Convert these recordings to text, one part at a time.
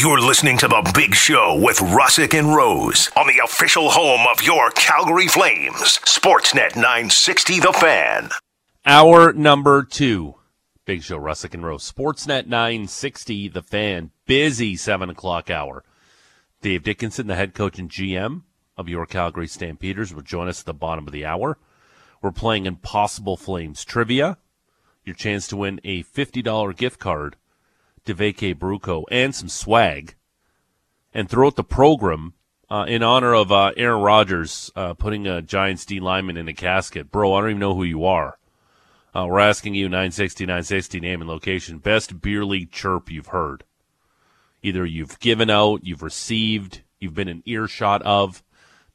You're listening to The Big Show with Russick and Rose on the official home of your Calgary Flames, Sportsnet 960 The Fan. Hour number two. Big Show, Russick and Rose. Sportsnet 960 The Fan. Busy 7 o'clock hour. Dave Dickenson, the head coach and GM of your Calgary Stampeders, will join us at the bottom of the hour. We're playing Impossible Flames Trivia. Your chance to win a $50 gift card Vacay Bruco and some swag. And throughout the program, uh, in honor of uh, Aaron Rodgers uh, putting a Giants D lineman in a casket, bro, I don't even know who you are. Uh, we're asking you 960, 960 name and location. Best beer league chirp you've heard. Either you've given out, you've received, you've been an earshot of.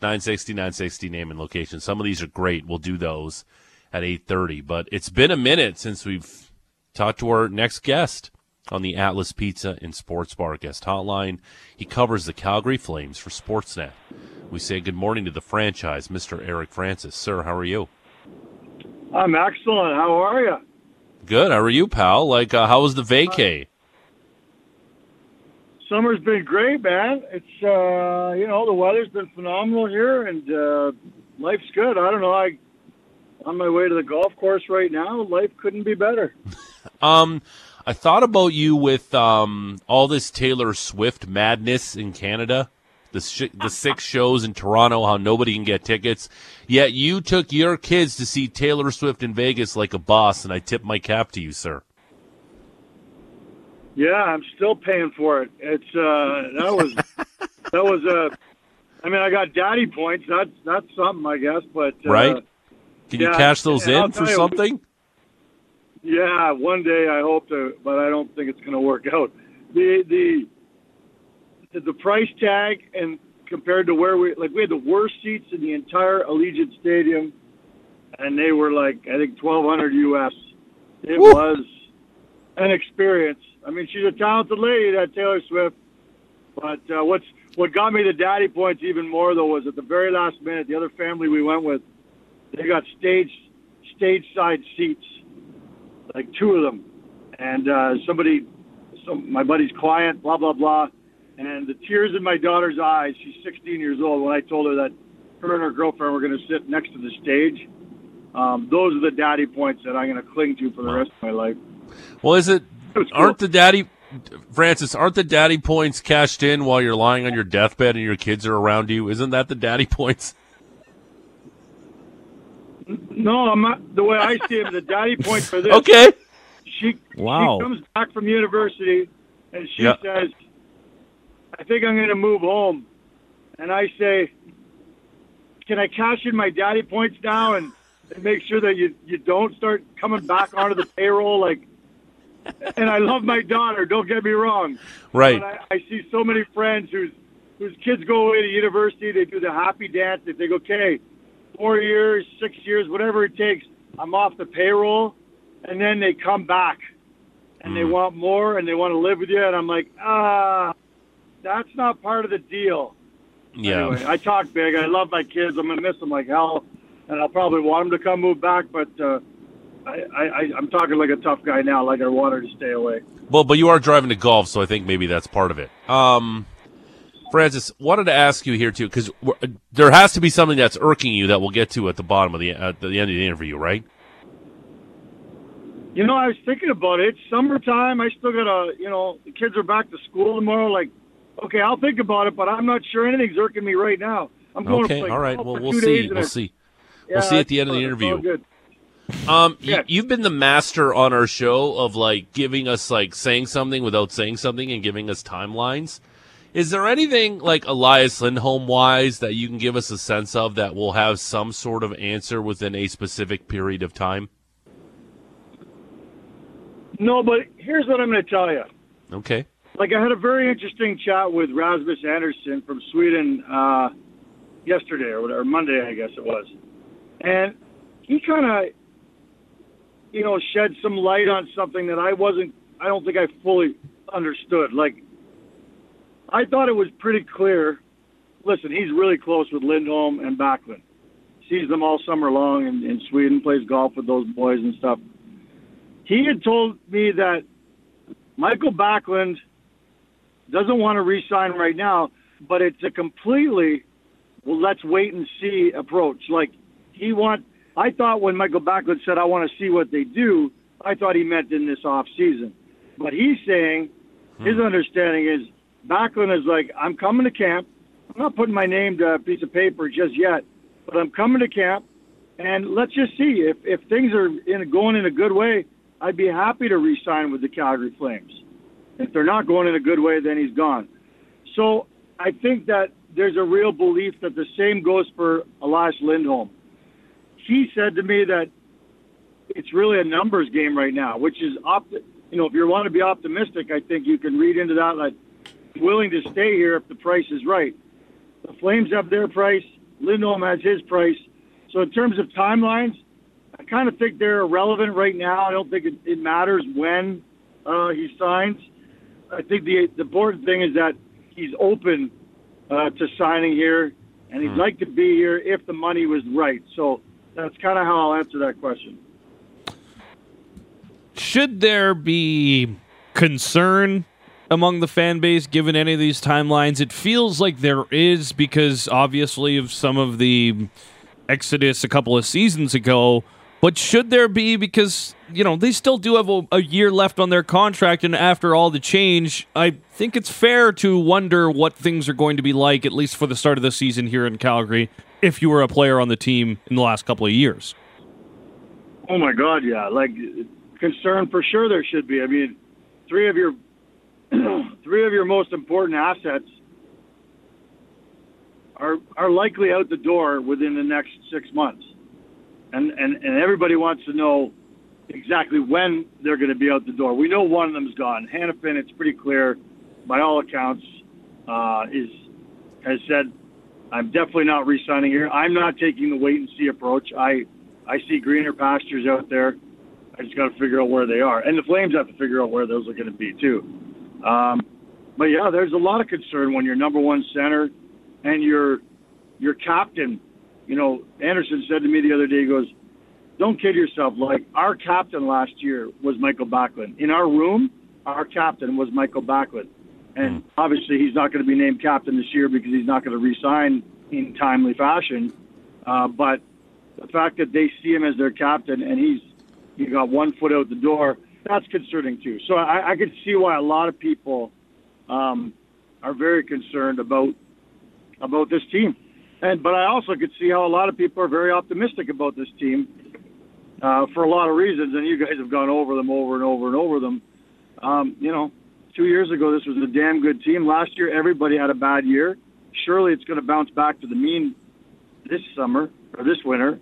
960, 960 name and location. Some of these are great. We'll do those at 8.30. But it's been a minute since we've talked to our next guest on the Atlas Pizza and Sports Bar guest hotline. He covers the Calgary Flames for Sportsnet. We say good morning to the franchise, Mr. Eric Francis. Sir, how are you? I'm excellent. How are you? Good. How are you, pal? Like, uh, how was the vacay? Summer's been great, man. It's uh, you know the weather's been phenomenal here, and uh, life's good. I don't know. I on my way to the golf course right now. Life couldn't be better. um, I thought about you with um, all this Taylor Swift madness in Canada, the sh- the six shows in Toronto, how nobody can get tickets. Yet you took your kids to see Taylor Swift in Vegas like a boss, and I tip my cap to you, sir. Yeah, I'm still paying for it. It's uh, that was that was uh, I mean, I got daddy points. That's that's something, I guess. But uh, right, can you yeah, cash those in for you, something? Yeah, one day I hope to, but I don't think it's going to work out. The the the price tag and compared to where we like we had the worst seats in the entire Allegiant Stadium, and they were like I think twelve hundred US. It Woo. was an experience. I mean, she's a talented lady, that Taylor Swift. But uh, what's what got me the daddy points even more though was at the very last minute, the other family we went with, they got stage stage side seats like two of them, and uh, somebody, some my buddy's client, blah blah blah, and the tears in my daughter's eyes. She's 16 years old. When I told her that her and her girlfriend were going to sit next to the stage, um, those are the daddy points that I'm going to cling to for the rest of my life. Well, is it? It cool. Aren't the daddy, Francis? Aren't the daddy points cashed in while you're lying on your deathbed and your kids are around you? Isn't that the daddy points? No, I'm not. The way I see it, the daddy points for this. Okay. She Wow. she comes back from university and she Yeah. says, "I think I'm going to move home," and I say, "Can I cash in my daddy points now and, and make sure that you you don't start coming back onto the payroll like?" And I love my daughter. Don't get me wrong. Right. But I, I see so many friends whose whose kids go away to university. They do the happy dance. They think, okay, four years, six years, whatever it takes. I'm off the payroll, and then they come back, and they Mm. want more, and they want to live with you. And I'm like, ah, that's not part of the deal. Yeah. Anyway, I talk big. I love my kids. I'm gonna miss them like hell, and I'll probably want them to come move back. But uh, I, I, I'm talking like a tough guy now. Like I want her to stay away. Well, but you are driving to golf, so I think maybe that's part of it. Um, Francis, wanted to ask you here too, because there has to be something that's irking you that we'll get to at the bottom of the at the end of the interview, right? You know, I was thinking about it. It's summertime. I still gotta, you know, the kids are back to school tomorrow. Like, okay, I'll think about it, but I'm not sure anything's irking me right now. I'm going Okay, to play all right. Well, we'll see. We'll I- see. Yeah, We'll see at the end of the interview. good. Um, Yeah. you, you've been the master on our show of like giving us like saying something without saying something and giving us timelines. Is there anything like Elias Lindholm wise that you can give us a sense of that will have some sort of answer within a specific period of time? No, but here's what I'm going to tell you. Okay. Like, I had a very interesting chat with Rasmus Andersson from Sweden uh, yesterday or whatever, Monday, I guess it was, and he kind of, you know, shed some light on something that I wasn't. I don't think I fully understood. Like, I thought it was pretty clear. Listen, he's really close with Lindholm and Backlund. Sees them all summer long in, in Sweden, plays golf with those boys and stuff. He had told me that Mikael Backlund doesn't want to re-sign right now, but it's a completely well, let's wait and see approach. Like he want. I thought when Mikael Backlund said, "I want to see what they do," I thought he meant in this off season. But he's saying his hmm. understanding is Backlund is like, "I'm coming to camp. I'm not putting my name to a piece of paper just yet, but I'm coming to camp, and let's just see if if things are in going in a good way. I'd be happy to re-sign with the Calgary Flames. If they're not going in a good way, then he's gone. So I think that there's a real belief that the same goes for Elias Lindholm. He said to me that it's really a numbers game right now, which is opt- you know if you want to be optimistic, I think you can read into that like willing to stay here if the price is right. The Flames have their price, Lindholm has his price. So in terms of timelines, I kind of think they're irrelevant right now. I don't think it, it matters when uh, he signs. I think the, the important thing is that he's open uh, to signing here, and he'd like to be here if the money was right. So that's kind of how I'll answer that question. Should there be concern among the fan base given any of these timelines? It feels like there is because obviously of some of the exodus a couple of seasons ago. But should there be because you know they still do have a, a, year left on their contract, and after all the change, I think it's fair to wonder what things are going to be like at least for the start of the season here in Calgary. If you were a player on the team in the last couple of years. Oh my God, yeah, like concern for sure there should be. I mean, three of your three of your most important assets are are likely out the door within the next six months and, and, and everybody wants to know exactly when they're going to be out the door. We know one of them's gone. Hanifin, it's pretty clear, by all accounts, uh, is has said, "I'm definitely not re-signing here. I'm not taking the wait and see approach. I I see greener pastures out there. I just got to figure out where they are, and the Flames have to figure out where those are going to be too. Um, but yeah, there's a lot of concern when you're number one center and your your captain you know, Andersson said to me the other day, he goes, don't kid yourself. Like our captain last year was Mikael Backlund. In our room, our captain was Mikael Backlund. And mm. obviously he's not going to be named captain this year because he's not going to resign in timely fashion. Uh, but the fact that they see him as their captain and he's he got one foot out the door, that's concerning too. So I, I can see why a lot of people um, are very concerned about about this team. And but I also could see how a lot of people are very optimistic about this team uh, for a lot of reasons. And you guys have gone over them over and over and over them. Um, you know, two years ago this was a damn good team. Last year everybody had a bad year. Surely it's going to bounce back to the mean this summer or this winter.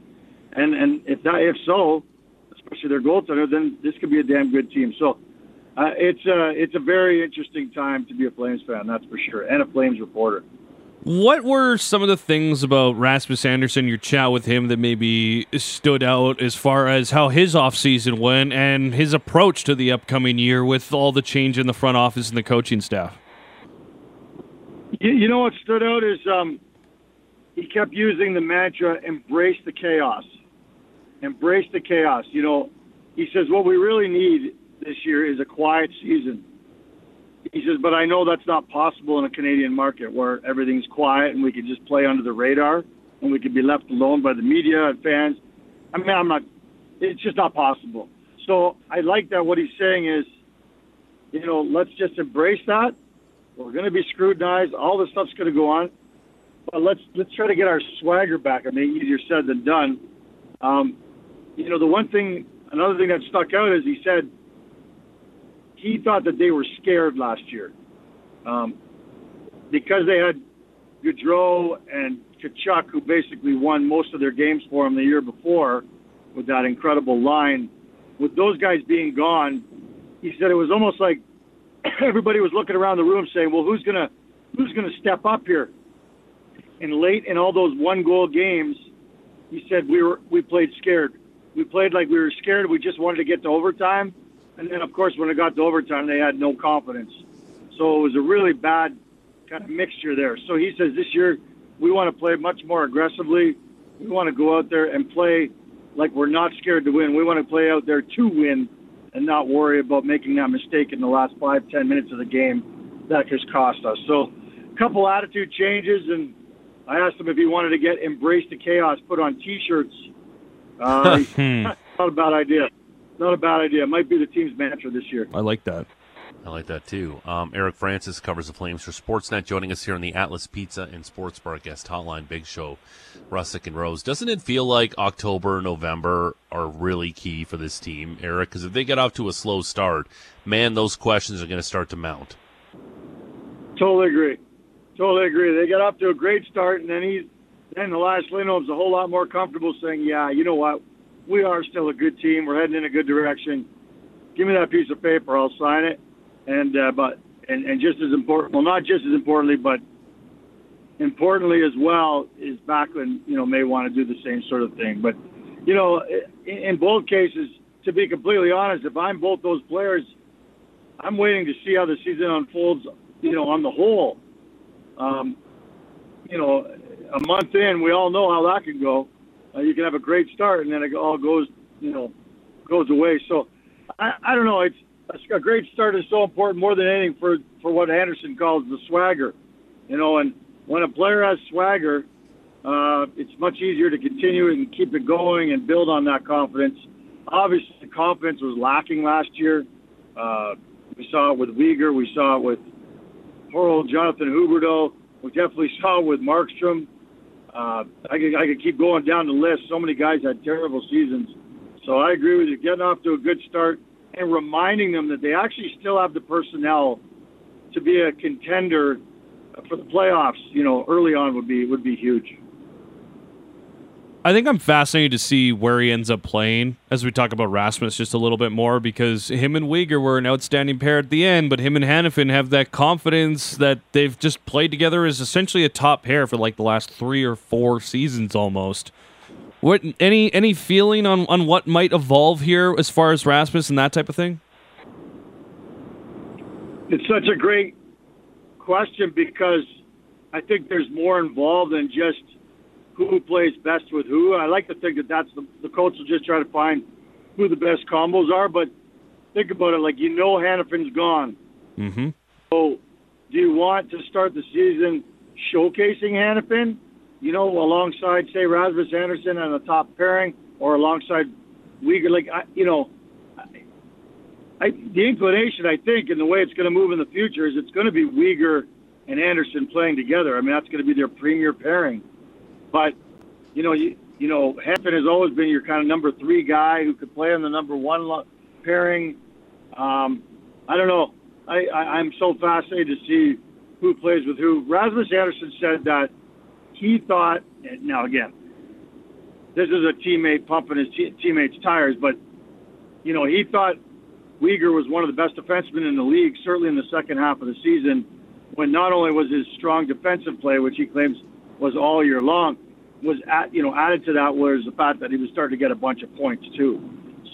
And and if that if so, especially their goaltender, then this could be a damn good team. So. Uh, it's a it's a very interesting time to be a Flames fan, that's for sure, and a Flames reporter. What were some of the things about Rasmus Andersson, your chat with him, that maybe stood out as far as how his offseason went and his approach to the upcoming year with all the change in the front office and the coaching staff? You know what stood out is um, he kept using the mantra embrace the chaos. Embrace the chaos. You know, he says what we really need this year is a quiet season he says, but I know that's not possible in a Canadian market where everything's quiet and we can just play under the radar and we can be left alone by the media and fans. I mean, I'm not. It's just not possible. So I like that. What he's saying is, you know, let's just embrace that. We're going to be scrutinized. All this stuff's going to go on, but let's let's try to get our swagger back. I mean, easier said than done. Um, you know, the one thing, another thing that stuck out is he said he thought that they were scared last year um, because they had Gaudreau and Tkachuk, who basically won most of their games for him the year before with that incredible line. With those guys being gone, he said it was almost like everybody was looking around the room saying, "Well, who's gonna who's gonna step up here?" And late in all those one goal games, he said we were we played scared. We played like we were scared. We just wanted to get to overtime and then, of course, when it got to overtime, they had no confidence. So it was a really bad kind of mixture there. So he says this year we want to play much more aggressively. We want to go out there and play like we're not scared to win. We want to play out there to win and not worry about making that mistake in the last five, ten minutes of the game that has cost us. So, a couple attitude changes, and I asked him if he wanted to get "Embrace the Chaos" put on T-shirts. Uh, not a bad idea. Not a bad idea. Might be the team's mantra this year. I like that. I like that too. Um, Eric Francis covers the Flames for Sportsnet, joining us here on the Atlas Pizza and Sports Bar guest hotline. Big show, Russick and Rose. Doesn't it feel like October, November are really key for this team, Eric? Because if they get off to a slow start, man, those questions are going to start to mount. Totally agree. Totally agree. They got off to a great start, and then he's then Elias Lindholm's a whole lot more comfortable saying, "Yeah, you know what? We are still a good team. We're heading in a good direction. Give me that piece of paper. I'll sign it." And uh, but and and just as important, well, not just as importantly, but importantly as well, is Backlund. You know, may want to do the same sort of thing. But you know, in, in both cases, to be completely honest, if I'm both those players, I'm waiting to see how the season unfolds. You know, on the whole. Um, you know, a month in, we all know how that can go. Uh, you can have a great start, and then it all goes, you know, goes away. So, I, I don't know. It's a great start is so important more than anything for for what Andersson calls the swagger. You know, and when a player has swagger, uh, it's much easier to continue and keep it going and build on that confidence. Obviously, the confidence was lacking last year. Uh, we saw it with Weegar. We saw it with poor old Jonathan Huberdeau. We definitely saw it with Markstrom. Uh, I could I could keep going down the list. So many guys had terrible seasons. So I agree with you. Getting off to a good start and reminding them that they actually still have the personnel to be a contender for the playoffs. You know, early on would be would be huge. I think I'm fascinated to see where he ends up playing as we talk about Rasmus just a little bit more because him and Weegar were an outstanding pair at the end, but him and Hanifin have that confidence that they've just played together as essentially a top pair for like the last three or four seasons almost. What any any feeling on, on what might evolve here as far as Rasmus and that type of thing? It's such a great question because I think there's more involved than just who plays best with who. I like to think that that's the, the coach will just try to find who the best combos are. But think about it, like you know, Hanifin's gone. Mm-hmm. So, do you want to start the season showcasing Hanifin? You know, alongside say Rasmus Andersson on the top pairing, or alongside Weegar. Like I, you know, I, the inclination I think, and the way it's going to move in the future is it's going to be Weegar and Andersson playing together. I mean, that's going to be their premier pairing. But you know, you you know, Hanifin has always been your kind of number three guy who could play on the number one lo- pairing. Um, I don't know. I, I I'm so fascinated to see who plays with who. Rasmus Andersson said that he thought. Now again, this is a teammate pumping his te- teammates' tires, but you know, he thought Weegar was one of the best defensemen in the league, certainly in the second half of the season, when not only was his strong defensive play, which he claims was all year long, was at, you know added to that was the fact that he was starting to get a bunch of points too.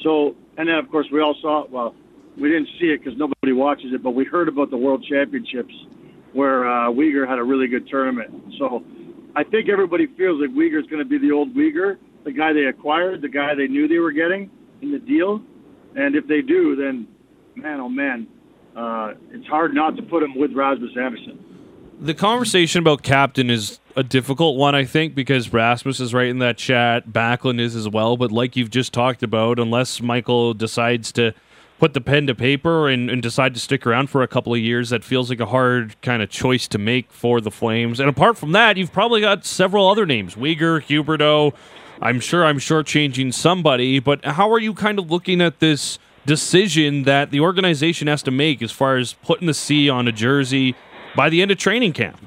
So and then of course we all saw well we didn't see it because nobody watches it, but we heard about the World Championships where uh, Weegar had a really good tournament. So I think everybody feels like Weegar is going to be the old Weegar, the guy they acquired, the guy they knew they were getting in the deal. And if they do, then man, oh man, uh, it's hard not to put him with Rasmus Andersson. The conversation about captain is a difficult one, I think, because Rasmus is right in that chat. Backlund is as well. But like you've just talked about, unless Mikael decides to put the pen to paper and, and decide to stick around for a couple of years, that feels like a hard kind of choice to make for the Flames. And apart from that, you've probably got several other names Weegar, Huberdeau. I'm sure I'm shortchanging somebody, but how are you kind of looking at this decision that the organization has to make as far as putting the C on a jersey by the end of training camp?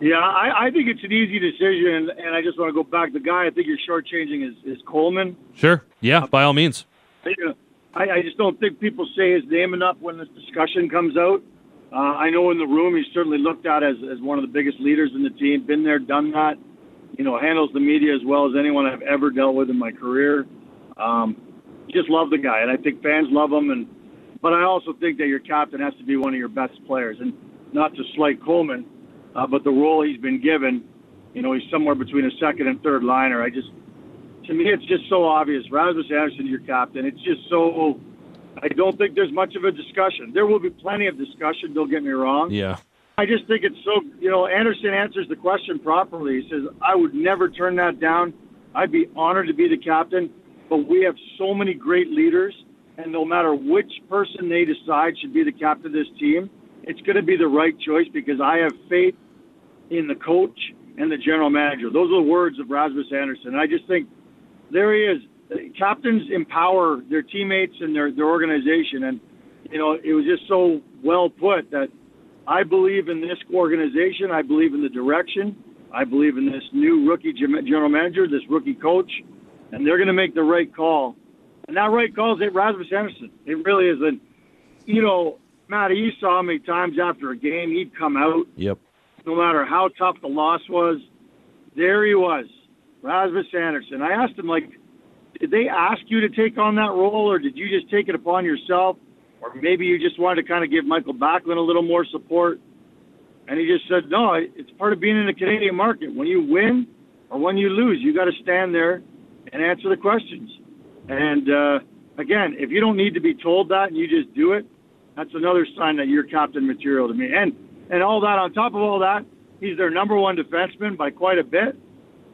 Yeah, I, I think it's an easy decision, and I just want to go back. The guy I think you're shortchanging is, is Coleman. Sure. Yeah, by all means. I, I just don't think people say his name enough when this discussion comes out. Uh, I know in the room he's certainly looked at as, as one of the biggest leaders in the team, been there, done that. You know, handles the media as well as anyone I've ever dealt with in my career. Um, just love the guy, and I think fans love him. And but I also think that your captain has to be one of your best players, and not to slight Coleman uh, but the role he's been given, you know, he's somewhere between a second and third liner. I just, to me, it's just so obvious. Rasmus Andersson, your captain. It's just so I don't think there's much of a discussion. There will be plenty of discussion. Don't get me wrong. Yeah. I just think it's so. You know, Andersson answers the question properly. He says, "I would never turn that down. I'd be honored to be the captain." But we have so many great leaders, and no matter which person they decide should be the captain of this team, it's going to be the right choice because I have faith in the coach and the general manager. Those are the words of Rasmus Andersson. And I just think there he is. Captains empower their teammates and their, their organization. And, you know, it was just so well put that I believe in this organization. I believe in the direction. I believe in this new rookie general manager, this rookie coach, and they're going to make the right call. And that right call is Rasmus Andersson. It really is. And, you know, Matt, you saw me times after a game. He'd come out. Yep. No matter how tough the loss was, there he was, Rasmus Andersson. I asked him, like, did they ask you to take on that role, or did you just take it upon yourself? Or maybe you just wanted to kind of give Mikael Backlund a little more support? And he just said, no, it's part of being in the Canadian market. When you win or when you lose, you got to stand there and answer the questions. And uh, again, if you don't need to be told that and you just do it, that's another sign that you're captain material to me. And and all that on top of all that, he's their number one defenseman by quite a bit,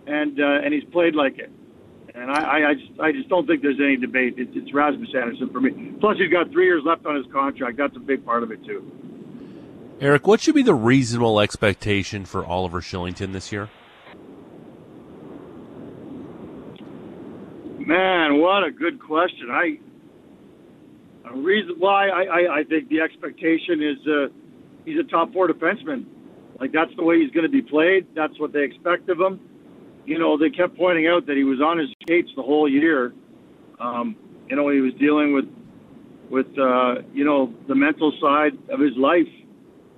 and uh, and he's played like it. And I, I, just I just don't think there's any debate. It's, it's Rasmus Andersson for me. Plus, he's got three years left on his contract. That's a big part of it too. Eric, what should be the reasonable expectation for Oliver Kylington this year? Man, what a good question. I reason why I, I, I think the expectation is uh, he's a top four defenseman. Like that's the way he's going to be played. That's what they expect of him. You know, they kept pointing out that he was on his skates the whole year. Um, you know, he was dealing with with uh, you know the mental side of his life,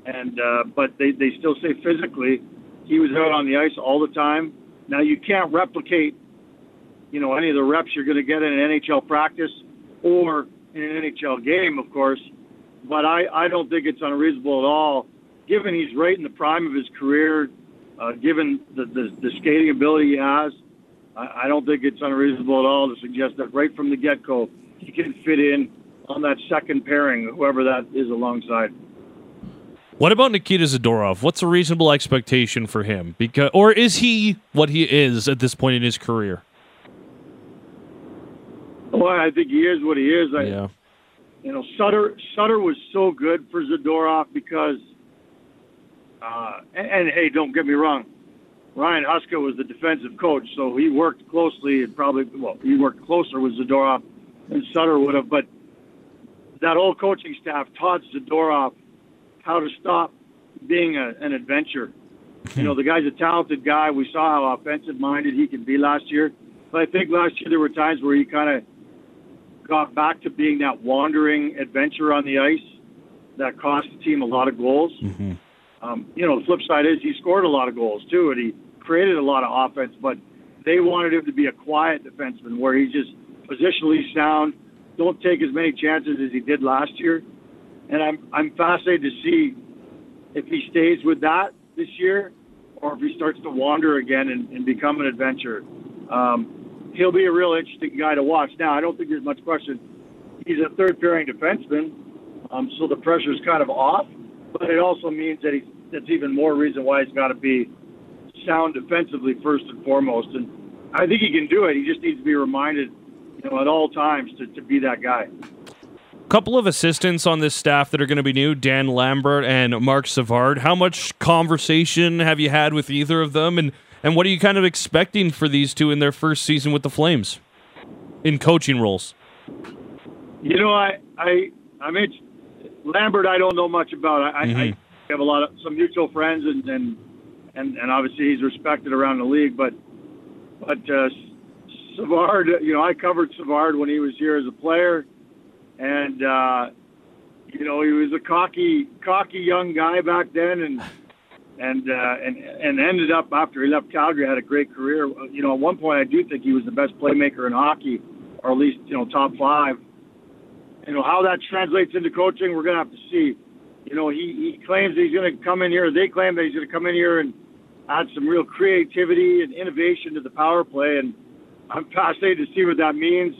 and uh, but they they still say physically he was out on the ice all the time. Now you can't replicate you know any of the reps you're going to get in an NHL practice or in an NHL game, of course. But I, I don't think it's unreasonable at all, given he's right in the prime of his career, uh, given the, the, the skating ability he has. I, I don't think it's unreasonable at all to suggest that right from the get go he can fit in on that second pairing, whoever that is alongside. What about Nikita Zadorov? What's a reasonable expectation for him? Because, or is he what he is at this point in his career? Well, I think he is what he is. I, yeah. You know, Sutter Sutter was so good for Zadorov because, uh, and, and hey, don't get me wrong, Ryan Huska was the defensive coach, so he worked closely and probably well, he worked closer with Zadorov than Sutter would have. But that whole coaching staff taught Zadorov how to stop being a, an adventure. You know, the guy's a talented guy. We saw how offensive minded he can be last year. But I think last year there were times where he kind of got back to being that wandering adventure on the ice that cost the team a lot of goals. Mm-hmm. Um, you know, the flip side is he scored a lot of goals too, and he created a lot of offense. But they wanted him to be a quiet defenseman where he's just positionally sound, don't take as many chances as he did last year. And I'm I'm fascinated to see if he stays with that this year, or if he starts to wander again and, and become an adventurer. Um, he'll be a real interesting guy to watch. Now, I don't think there's much question. He's a third pairing defenseman, um, so the pressure's kind of off. But it also means that he's that's even more reason why he's got to be sound defensively first and foremost. And I think he can do it. He just needs to be reminded, you know, at all times to, to be that guy. Couple of assistants on this staff that are going to be new: Dan Lambert and Marc Savard. How much conversation have you had with either of them, and and what are you kind of expecting for these two in their first season with the Flames in coaching roles? You know, I I I mean Lambert. I don't know much about. I, mm-hmm. I have a lot of some mutual friends, and and and, and obviously he's respected around the league. But but uh, Savard, you know, I covered Savard when he was here as a player, and uh, you know he was a cocky cocky young guy back then, and and uh, and and ended up after he left Calgary had a great career. You know, at one point I do think he was the best playmaker in hockey, or at least you know top five. You know how that translates into coaching, we're gonna have to see. You know, he he claims he's gonna come in here. They claim that he's gonna come in here and add some real creativity and innovation to the power play, and I'm fascinated to see what that means.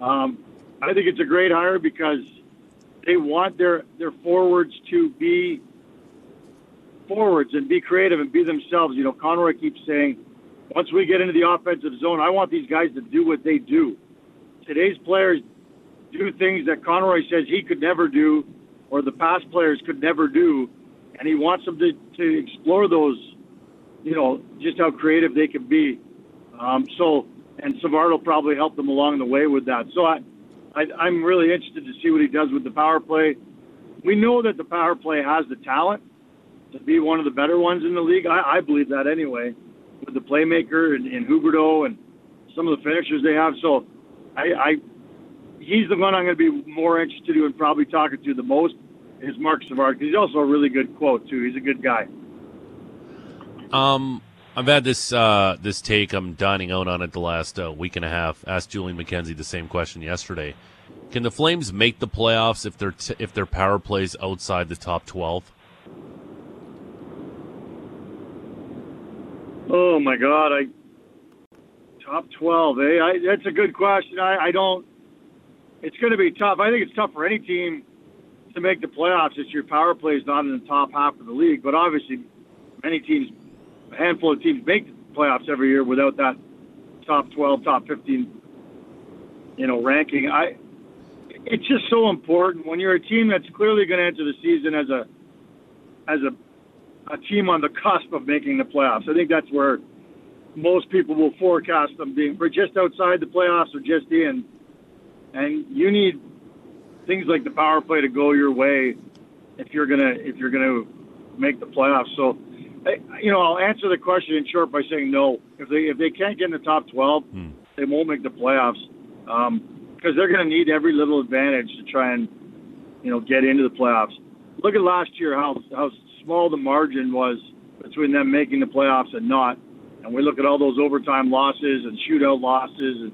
Um, I think it's a great hire because they want their their forwards to be forwards and be creative and be themselves. You know, Conroy keeps saying, once we get into the offensive zone, I want these guys to do what they do. Today's players do things that Conroy says he could never do, or the past players could never do, and he wants them to, to explore those. You know, just how creative they can be. Um, so, and Savard will probably help them along the way with that. So I, I, I'm really interested to see what he does with the power play. We know that the power play has the talent to be one of the better ones in the league. I, I believe that anyway, with the playmaker and, and Huberdeau and some of the finishers they have. So, I, I he's the one I'm going to be more interested in probably talking to the most is Marc Savard because he's also a really good quote too. He's a good guy. Um, I've had this uh, this take. I'm dining out on it the last uh, week and a half. Asked Julian McKenzie the same question yesterday. Can the Flames make the playoffs if their t- if their power plays outside the top twelve? Oh my God, I top twelve. Eh? I, that's a good question. I, I don't. It's going to be tough. I think it's tough for any team to make the playoffs if your power play is not in the top half of the league. But obviously, many teams, a handful of teams, make the playoffs every year without that top twelve, top fifteen, you know, ranking. I. It's just so important when you're a team that's clearly going to enter the season as a as a a team on the cusp of making the playoffs. I think that's where most people will forecast them being for just outside the playoffs or just in. And you need things like the power play to go your way if you're gonna if you're gonna make the playoffs. So, you know, I'll answer the question in short by saying no. If they if they can't get in the top 12, Hmm. they won't make the playoffs because they're going to need every little advantage to try and you know get into the playoffs. Look at last year how how small the margin was between them making the playoffs and not. And we look at all those overtime losses and shootout losses. And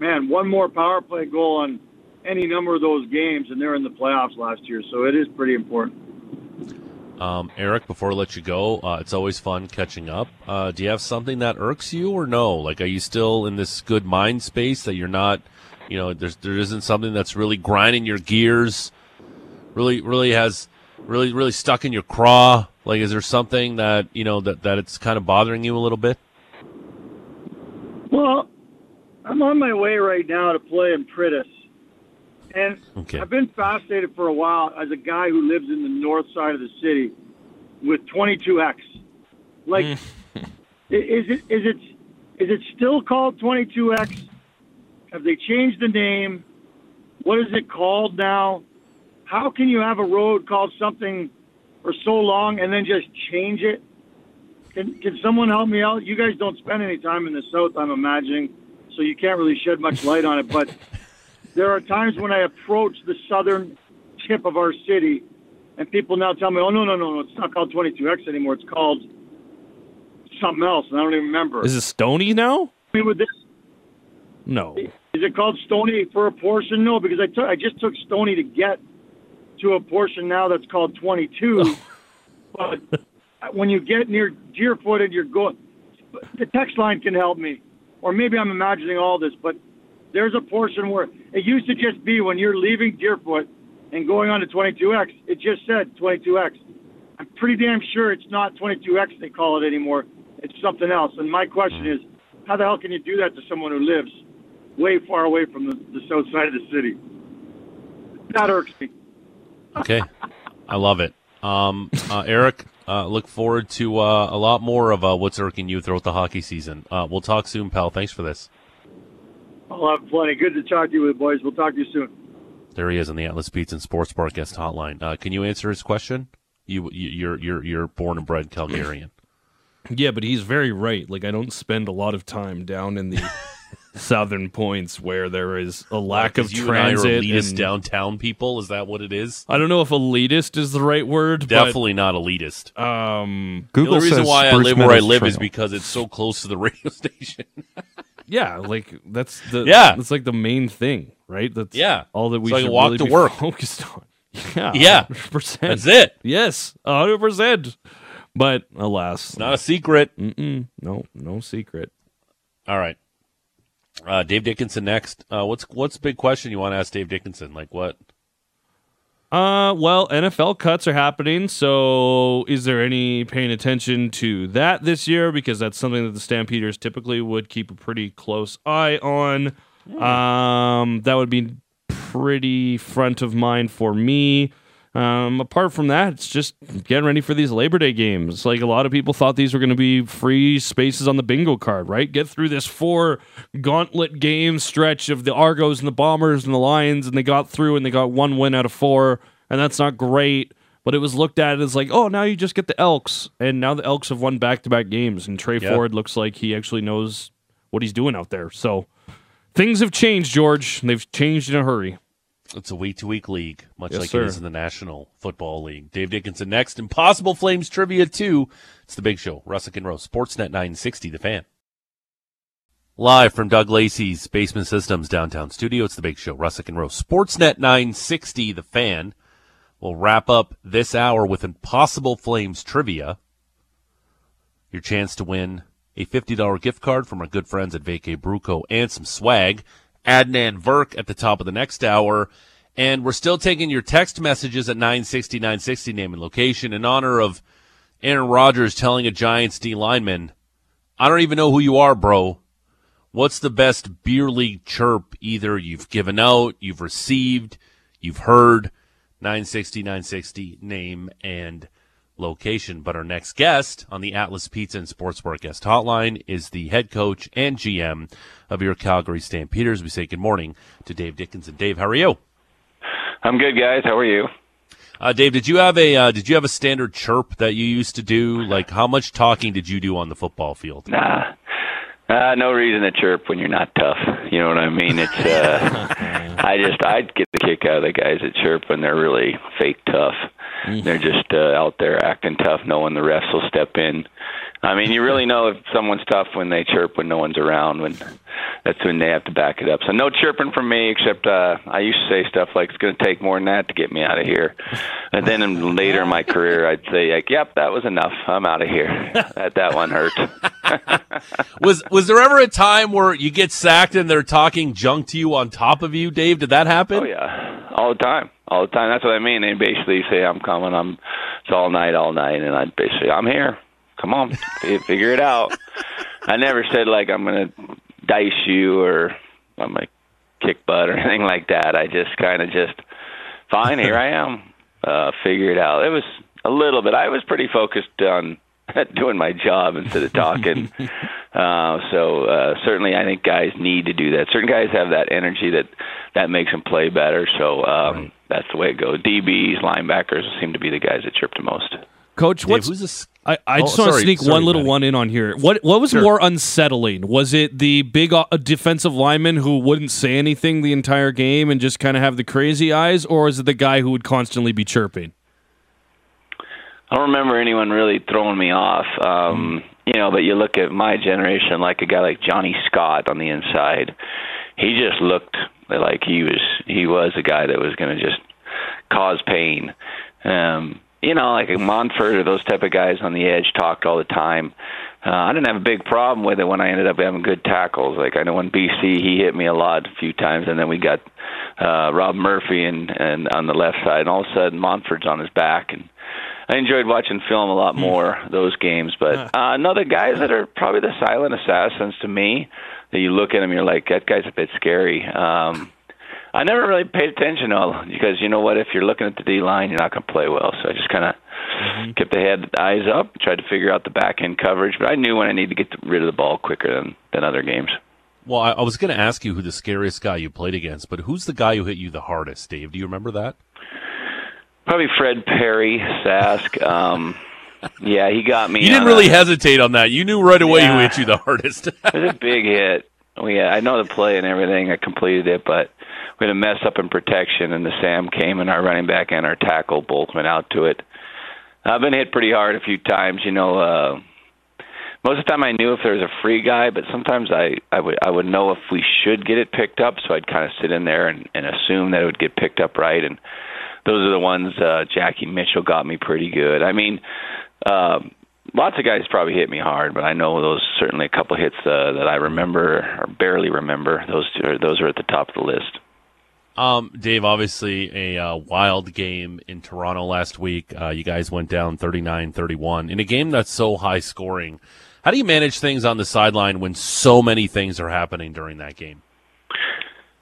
man, one more power play goal on any number of those games, and they're in the playoffs last year. So it is pretty important. Um, Eric, before I let you go, uh, it's always fun catching up. Uh, do you have something that irks you or no? Like, are you still in this good mind space that you're not, you know, there's, there isn't something that's really grinding your gears, really, really has, really, really stuck in your craw? Like, is there something that, you know, that, that it's kind of bothering you a little bit? Well, I'm on my way right now to play in Priddis. And Okay. I've been fascinated for a while as a guy who lives in the north side of the city with 22X. Like, mm. is it is it is it still called 22X? Have they changed the name? What is it called now? How can you have a road called something for so long and then just change it? Can can someone help me out? You guys don't spend any time in the south, I'm imagining, so you can't really shed much light on it. But there are times when I approach the southern tip of our city, and people now tell me, "Oh no, no, no, no! It's not called 22X anymore. It's called something else." And I don't even remember. Is it Stoney now? I mean, with this, No. is it called Stoney for a portion? No, because I took I just took Stoney to get to a portion now that's called 22. but when you get near Deerfoot and you're going, the text line can help me, or maybe I'm imagining all this, but there's a portion where it used to just be when you're leaving Deerfoot and going on to 22X, it just said 22X. I'm pretty damn sure it's not 22X they call it anymore. It's something else. And my question is, how the hell can you do that to someone who lives way far away from the, the south side of the city? That irks me. Okay. I love it. Um, uh, Eric, uh, look forward to uh, a lot more of uh, what's irking you throughout the hockey season. Uh, we'll talk soon, pal. Thanks for this. I'll have plenty. Good to talk to you, boys. We'll talk to you soon. There he is on the Atlas Beats and Sports Bar guest hotline. Uh, can you answer his question? You, you you're you're you're born and bred Calgarian. Yeah, but he's very right. Like I don't spend a lot of time down in the southern points where there is a lack of you transit. and I are elitist and- downtown people. Is that what it is? I don't know if elitist is the right word. Definitely not elitist. But, um. Google the reason says why I Spruce live where I Meadows live is because it's so close to the radio station. Yeah, like that's the Yeah. That's like the main thing, right? That's Yeah. all that we So should walk really to be work. focused on. Yeah, Yeah. 100%. That's it. Yes, hundred percent. But alas, Not a secret. mm-mm, no, no secret. All right. Uh, Dave Dickenson next. Uh, what's what's the big question you want to ask Dave Dickenson? Like what? Uh, well, NFL cuts are happening, so is there any paying attention to that this year? Because that's something that the Stampeders typically would keep a pretty close eye on. Um, that would be pretty front of mind for me. Um, apart from that, it's just getting ready for these Labor Day games. Like a lot of people thought these were going to be free spaces on the bingo card, right? Get through this four gauntlet game stretch of the Argos and the Bombers and the Lions, and they got through and they got one win out of four, and that's not great. But it was looked at as like, oh, now you just get the Elks, and now the Elks have won back to back games, and Tre Yeah. Ford looks like he actually knows what he's doing out there. So things have changed, George. They've changed in a hurry. It's a week to week league, much Yes, like sir. it is in the National Football League. Dave Dickenson next. Impossible Flames trivia too. It's the big show. Russick and Rose. Sportsnet 960, the fan. Live from Doug Lacey's Basement Systems downtown studio. It's the big show. Russick and Rose. Sportsnet 960, the fan. We'll wrap up this hour with Impossible Flames trivia. Your chance to win a $50 gift card from our good friends at Vacay Bruco and some swag. Adnan Virk at the top of the next hour. And we're still taking your text messages at 960 960 name and location in honor of Aaron Rodgers telling a Giants D lineman, I don't even know who you are, bro. What's the best beer league chirp either you've given out, you've received, you've heard? 960 960 name and location. But our next guest on the Atlas Pizza and Sportsbar guest hotline is the head coach and GM of your Calgary Stampeders. We say good morning to Dave Dickenson. Dave, how are you? I'm good, guys. How are you? Uh, Dave, did you have a uh, did you have a standard chirp that you used to do? Like, how much talking did you do on the football field? Nah, uh, no reason to chirp when you're not tough. You know what I mean? It's. Uh, I just I'd get the kick out of the guys that chirp when they're really fake tough. They're just uh, out there acting tough, knowing the refs will step in. I mean, you really know if someone's tough when they chirp when no one's around. When that's when they have to back it up. So no chirping from me, except uh, I used to say stuff like, "It's going to take more than that to get me out of here." And then later in my career, I'd say, like, "Yep, that was enough. I'm out of here." that that one hurt. Was was there ever a time where you get sacked and they're talking junk to you on top of you, Dave? Did that happen? Oh yeah, all the time, all the time. That's what I mean. They basically say, "I'm coming. I'm it's all night, all night," and I basically, "I'm here. Come on, figure it out." I never said like I'm gonna dice you or I'm gonna kick butt or anything like that. I just kind of just, fine, here I am. Uh, figure it out. It was a little bit. I was pretty focused on doing my job instead of talking. uh, so uh, certainly, I think guys need to do that. Certain guys have that energy that that makes them play better. So um, that's the way it goes. DBs, linebackers seem to be the guys that chirp the most. Coach, Dave, what's who's this? I, I Oh, just want to sneak sorry, one little Matty. one in on here. What what was more unsettling? Was it the big uh, defensive lineman who wouldn't say anything the entire game and just kind of have the crazy eyes, or is it the guy who would constantly be chirping? I don't remember anyone really throwing me off. Um, you know, but you look at my generation, like a guy like Johnny Scott on the inside. He just looked like he was he was a guy that was going to just cause pain. Um, you know, like Montford or those type of guys on the edge talked all the time. Uh, I didn't have a big problem with it when I ended up having good tackles. Like I know in BC, he hit me a lot a few times, and then we got uh, Rob Murphy and and on the left side, and all of a sudden Montford's on his back, and I enjoyed watching film a lot more those games. But uh, another guys that are probably the silent assassins to me. That you look at him, you're like, that guy's a bit scary. Um, I never really paid attention to because you know what? If you're looking at the D line, you're not going to play well. So I just kind of kept the head, eyes up, tried to figure out the back end coverage. But I knew when I needed to get rid of the ball quicker than than other games. Well, I, I was going to ask you who the scariest guy you played against, but who's the guy who hit you the hardest, Dave? Do you remember that? Probably Fred Perry, Sask. Um, yeah, he got me. You didn't really a- hesitate on that. You knew right away who hit you the hardest. it was a big hit. We, I know the play and everything. I completed it, but we had a mess up in protection, and the Sam came, and our running back and our tackle both went out to it. I've been hit pretty hard a few times. You know, uh, most of the time I knew if there was a free guy, but sometimes I I would I would know if we should get it picked up, so I'd kind of sit in there and, and assume that it would get picked up right. And those are the ones uh, Jackie Mitchell got me pretty good. I mean. Um, lots of guys probably hit me hard, but I know those certainly a couple hits uh, that I remember or barely remember. Those two, are, those are at the top of the list. Um, Dave, obviously a uh, wild game in Toronto last week. Uh, you guys went down 39-31 in a game that's so high scoring. How do you manage things on the sideline when so many things are happening during that game?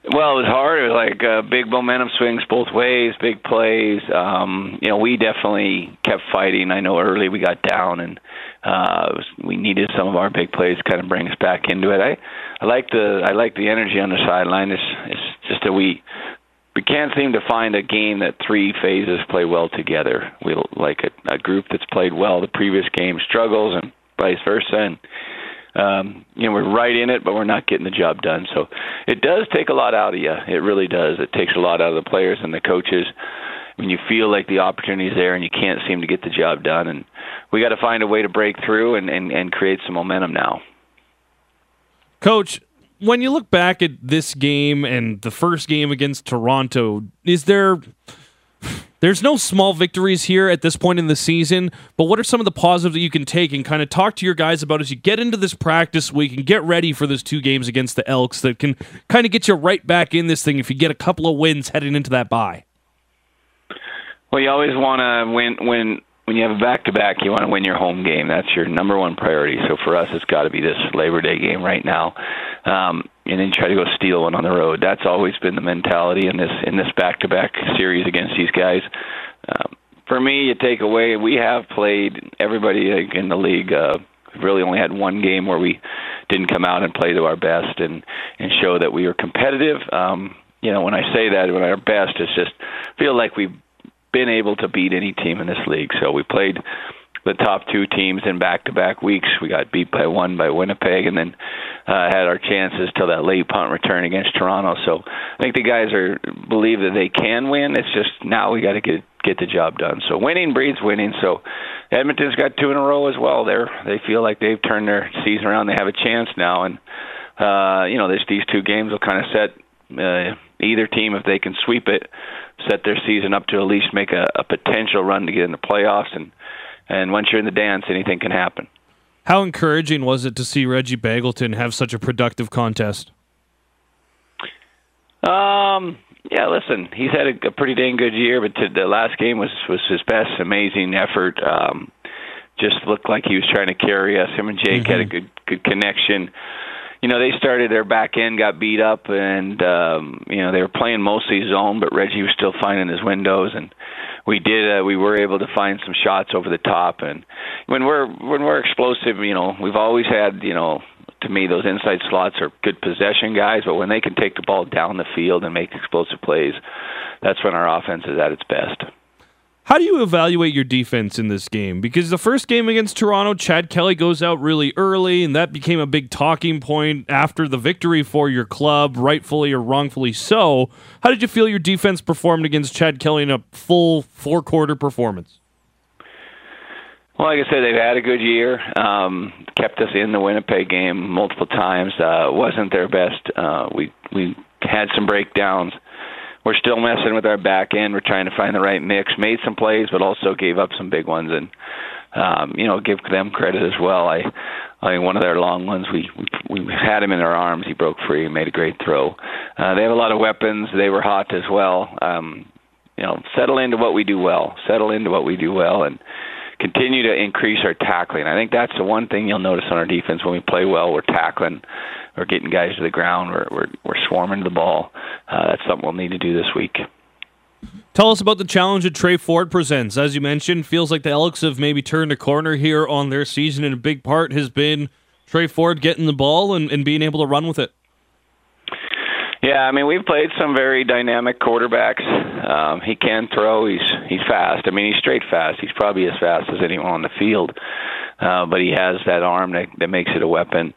Well, it was hard. It was like uh, big momentum swings both ways, big plays. Um, you know, we definitely kept fighting. I know early we got down and uh, was, we needed some of our big plays to kind of bring us back into it. I, I like the I like the energy on the sideline. It's it's just that we we can't seem to find a game that three phases play well together. We like a, a group that's played well the previous game struggles and vice versa. And um, you know, we're right in it, but we're not getting the job done. So it does take a lot out of you. It really does. It takes a lot out of the players and the coaches when you feel like the opportunity is there and you can't seem to get the job done. And we got to find a way to break through and, and, and create some momentum now. Coach, when you look back at this game and the first game against Toronto, is there there's no small victories here at this point in the season, but what are some of the positives that you can take and kind of talk to your guys about as you get into this practice week and get ready for those two games against the Elks that can kind of get you right back in this thing if you get a couple of wins heading into that bye? Well, you always want to win when when you have a back to back, you want to win your home game. That's your number one priority. So for us, it's got to be this Labor Day game right now, um, and then try to go steal one on the road. That's always been the mentality in this in this back to back series against these guys. Um, for me, you take away. We have played everybody in the league. Uh, really only had one game where we didn't come out and play to our best and and show that we were competitive. Um, you know, when I say that, when our best, it's just feel like we've been able to beat any team in this league. So we played the top two teams in back-to-back weeks. We got beat by one by Winnipeg, and then uh, had our chances till that late punt return against Toronto. So I think the guys are believe that they can win. It's just now we got to get get the job done. So winning breeds winning. So Edmonton's got two in a row as well. They're they feel like they've turned their season around. They have a chance now, and uh, you know this, these two games will kind of set uh, either team if they can sweep it set their season up to at least make a, a potential run to get in the playoffs. And and once you're in the dance, anything can happen. How encouraging was it to see Reggie Begelton have such a productive contest? Um, yeah, listen, he's had a, a pretty dang good year, but to, the last game was was his best. Amazing effort. Um, just looked like he was trying to carry us. Him and Jake mm-hmm. had a mm-hmm. good good connection you know they started their back end got beat up and um you know they were playing mostly zone but Reggie was still finding his windows and we did uh, we were able to find some shots over the top. And when we're when we're explosive you know we've always had you know to me those inside slots are good possession guys. But when they can take the ball down the field and make explosive plays that's when our offense is at its best how do you evaluate your defense in this game? Because the first game against Toronto, Chad Kelly goes out really early, and that became a big talking point after the victory for your club, rightfully or wrongfully so. How did you feel your defense performed against Chad Kelly in a full four quarter performance? Well, like I said, they've had a good year. Um, kept us in the Winnipeg game multiple times. Uh, wasn't their best. Uh, we we had some breakdowns we're still messing with our back end. We're trying to find the right mix. Made some plays, but also gave up some big ones, and um, you know, give them credit as well. I, I mean, one of their long ones, we we, we had him in our arms. He broke free made a great throw. Uh, they have a lot of weapons. They were hot as well. Um, you know, settle into what we do well. Settle into what we do well, and continue to increase our tackling. I think that's the one thing you'll notice on our defense when we play well. We're tackling we're getting guys to the ground. We're we're, we're swarming the ball. Uh, that's something we'll need to do this week. Tell us about the challenge that Tre Ford presents. As you mentioned, feels like the Elks have maybe turned a corner here on their season, and a big part has been Tre Ford getting the ball and, and being able to run with it. Yeah, I mean we've played some very dynamic quarterbacks. Um, he can throw. He's he's fast. I mean he's straight fast. He's probably as fast as anyone on the field. Uh, but he has that arm that, that makes it a weapon.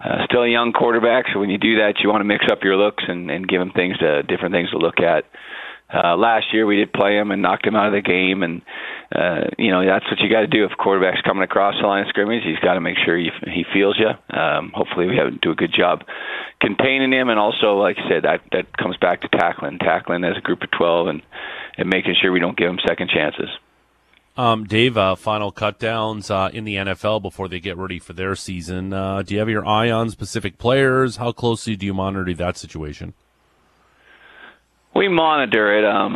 Uh, still a young quarterback, so when you do that, you want to mix up your looks and, and give him things to different things to look at. Uh, last year we did play him and knocked him out of the game, and uh, you know that's what you got to do if quarterback's coming across the line of scrimmage. He's got to make sure he, he feels you. Um, hopefully we have do a good job containing him, and also like I said, that that comes back to tackling, tackling as a group of twelve, and and making sure we don't give him second chances. Um, Dave, uh, final cutdowns uh, in the NFL before they get ready for their season. Uh, do you have your eye on specific players? How closely do you monitor that situation? We monitor it. Um,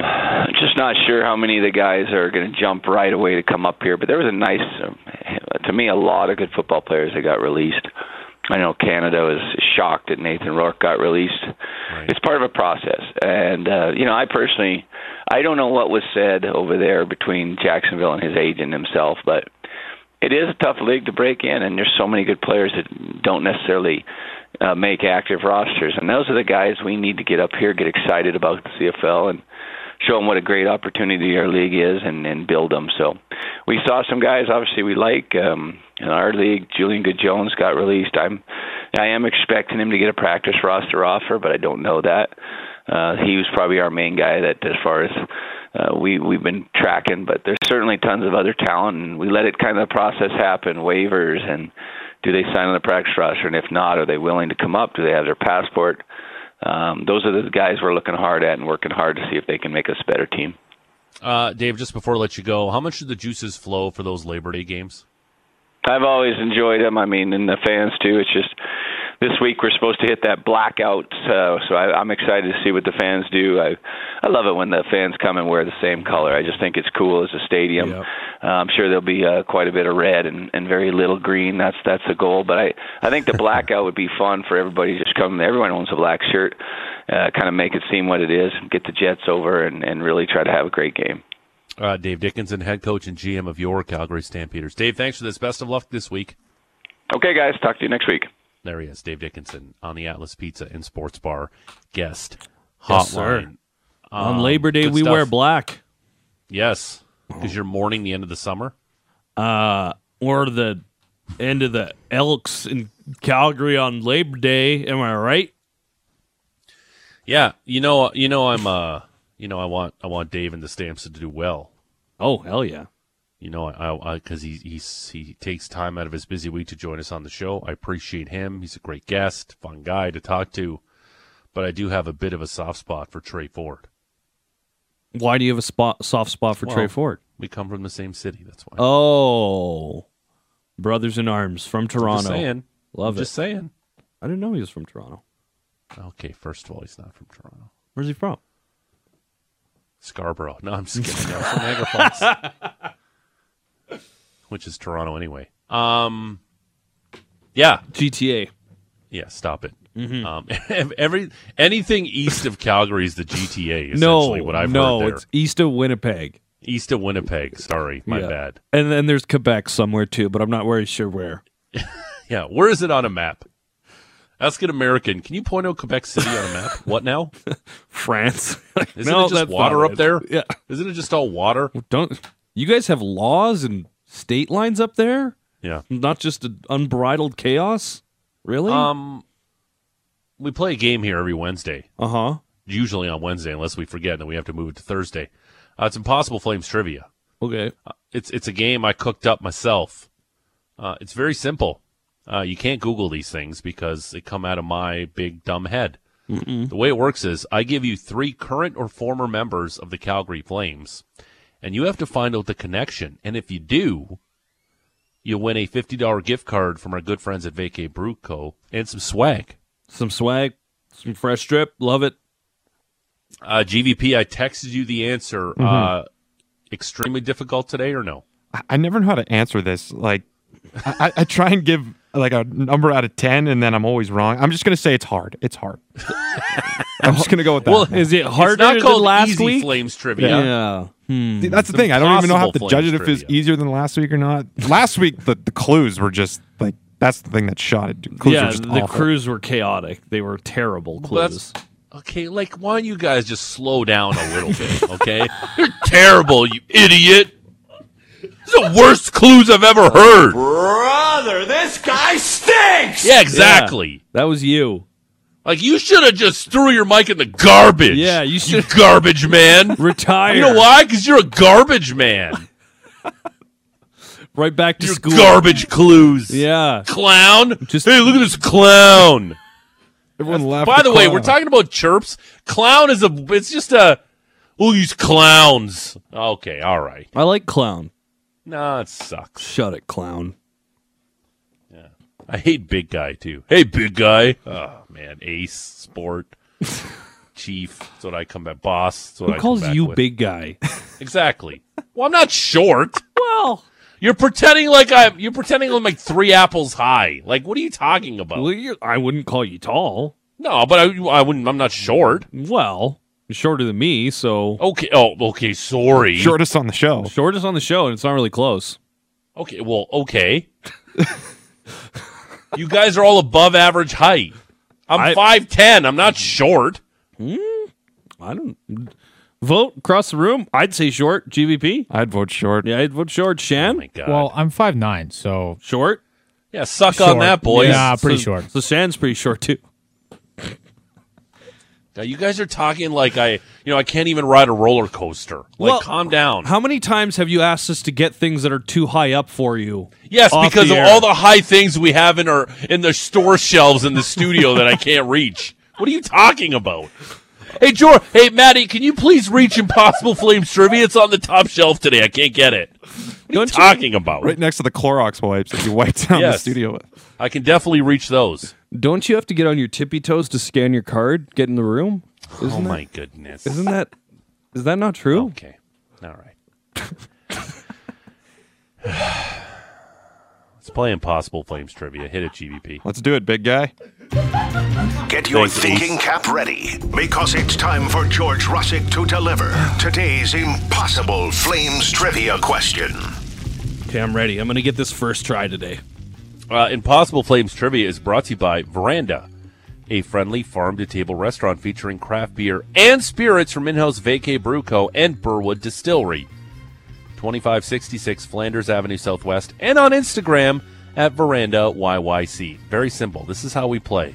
just not sure how many of the guys are going to jump right away to come up here. But there was a nice, uh, to me, a lot of good football players that got released. I know Canada was shocked that Nathan Rourke got released. Right. It's part of a process, and uh, you know, I personally, I don't know what was said over there between Jacksonville and his agent himself, but it is a tough league to break in, and there's so many good players that don't necessarily uh, make active rosters, and those are the guys we need to get up here, get excited about the CFL, and show them what a great opportunity our league is, and, and build them. So we saw some guys, obviously we like um, in our league. Julian Good Jones got released. I'm, I am expecting him to get a practice roster offer, but I don't know that. Uh, he was probably our main guy that, as far as uh, we we've been tracking, but there's certainly tons of other talent, and we let it kind of process happen, waivers, and do they sign on the practice roster, and if not, are they willing to come up? Do they have their passport? Um, those are the guys we're looking hard at and working hard to see if they can make us a better team. Uh, Dave, just before I let you go, how much do the juices flow for those Labor Day games? I've always enjoyed them. I mean, and the fans too. It's just this week we're supposed to hit that blackout, uh, so I, I'm excited to see what the fans do. I I love it when the fans come and wear the same color. I just think it's cool as a stadium. Yep. Uh, I'm sure there'll be uh, quite a bit of red and, and very little green. That's that's the goal. But I I think the blackout would be fun for everybody. Just come. Everyone owns a black shirt. Uh, kind of make it seem what it is. Get the Jets over and and really try to have a great game. Uh, Dave Dickenson, head coach and GM of your Calgary Stampeders. Dave, thanks for this. Best of luck this week. Okay, guys. Talk to you next week. There he is, Dave Dickenson on the Atlas Pizza and Sports Bar guest Yes, sir. hotline. On Um, Labor Day, we stuff. wear black. Yes, because you're mourning the end of the summer. Uh, or the end of the Elks in Calgary on Labor Day. Am I right? Yeah, you know, you know, I'm, uh, you know, I want, I want Dave and the Stamps to do well. Oh, hell yeah. You know, I, because he he's he takes time out of his busy week to join us on the show. I appreciate him. He's a great guest, fun guy to talk to. But I do have a bit of a soft spot for Tre Ford. Why do you have a spot, soft spot for Tre Ford? We come from the same city. That's why. Oh, brothers in arms from Toronto. Just saying. Love Just it. Just saying. I didn't know he was from Toronto. Okay, first of all, he's not from Toronto. Where's he from? Scarborough. No, I'm just kidding. No, from Niagara Falls. Which is Toronto anyway. Um, yeah, GTA. yeah. Stop it. Mm-hmm. Um, every anything east of Calgary is the GTA. Essentially, No, what I've no, heard there. it's east of Winnipeg. east of Winnipeg. Sorry, my Yeah. bad. And then there's Quebec somewhere too, but I'm not very sure where. Yeah, where is it on a map? Ask an American. Can you point out Quebec City on a map? What now? France. Isn't No, it just water up it. there? Yeah. Isn't it just all water? Don't you guys have laws and state lines up there? Yeah. Not just an unbridled chaos? Really? Um, we play a game here every Wednesday. uh huh. Usually on Wednesday, unless we forget, and then we have to move it to Thursday. Uh, it's Impossible Flames trivia. Okay. It's it's a game I cooked up myself. Uh, it's very simple. Uh, you can't Google these things because they come out of my big dumb head. The way it works is I give you three current or former members of the Calgary Flames, and you have to find out the connection. And if you do, you'll win a fifty dollar gift card from our good friends at Vacay Brew Co. and some swag. Some swag, some fresh drip. Love it. Uh, GVP, I texted you the answer. Uh, extremely difficult today or no? I- I never know how to answer this. Like, I, I- I try and give like a number out of ten, and then I'm always wrong. I'm just gonna say it's hard. It's hard. I'm just gonna go with that. Well, Is it It's harder not than called last Easy week? Flames trivia. Yeah. Hmm. See, that's the thing. I don't even know how to judge it Flames if it's easier than last week or not. Last week, the, the clues were just like that's the thing that shot it. Clues yeah, were just the awful. crews were chaotic. They were terrible clues. that's- Okay, like why don't you guys just slow down a little bit, okay? You're terrible, you idiot. This is the worst clues I've ever heard. Brother, this guy stinks! Yeah, exactly. That was you. Like you should have just threw your mic in the garbage. Yeah, you should- garbage man. Retire. you know why? Because you're a garbage man. Right back to You're school. garbage clues. Yeah. Clown. Just- hey, look at this clown. Everyone laughed. By the way, clown. we're talking about chirps. Clown is a. It's just a. Oh, these clowns. Okay, all right. I like clown. Nah, it sucks. Shut it, clown. Yeah. I hate big guy too. Hey, big guy. Oh man, ace sport. Chief. That's what I come back. Boss. That's what Who I come calls you with. big guy? Exactly. Well, I'm not short. well, You're pretending like I'm. You're pretending I'm like three apples high. Like, what are you talking about? well I wouldn't call you tall. No, but I, I wouldn't. I'm not short. Well, shorter than me, so Okay. Oh, okay. Sorry. Shortest on the show. shortest on the show, and it's not really close. Okay. Well, okay. you guys are all above average height. I'm five ten. I'm not short. Hmm? I don't vote across the room. I'd say short. GVP. I'd vote short. Yeah, I'd vote short. Shan. Oh my god. Well, I'm five nine, so short. yeah. Suck short. on that, boys. Yeah, pretty so, short. So Shan's pretty short too. Now, you guys are talking like I, you know, I can't even ride a roller coaster. Like, Well, calm down. How many times have you asked us to get things that are too high up for you? yes, because of air? all the high things we have in our in the store shelves in the studio that I can't reach. What are you talking about? Hey, George. Hey, Maddie, can you please reach Impossible Flames trivia? It's on the top shelf today. I can't get it. What are Don't you you- talking about? Right next to the Clorox wipes that you wipe down the Yes. studio with. I can definitely reach those. Don't you have to get on your tippy toes to scan your card, get in the room? Oh isn't oh that, my goodness. Isn't that is that not true? Okay. All right. Let's play Impossible Flames trivia. Hit it, GVP. Let's do it, big guy. Get your Thanks, thinking Ace. cap ready because it's time for George Russick to deliver today's impossible flames trivia question. Okay, I'm ready. I'm gonna get this first try today. Uh, Impossible Flames trivia is brought to you by Veranda, a friendly farm to table restaurant featuring craft beer and spirits from in house Vacay Brew Co. and Burwood Distillery. 2566 Flanders Avenue Southwest and on Instagram at Veranda YYC. Very simple. This is how we play.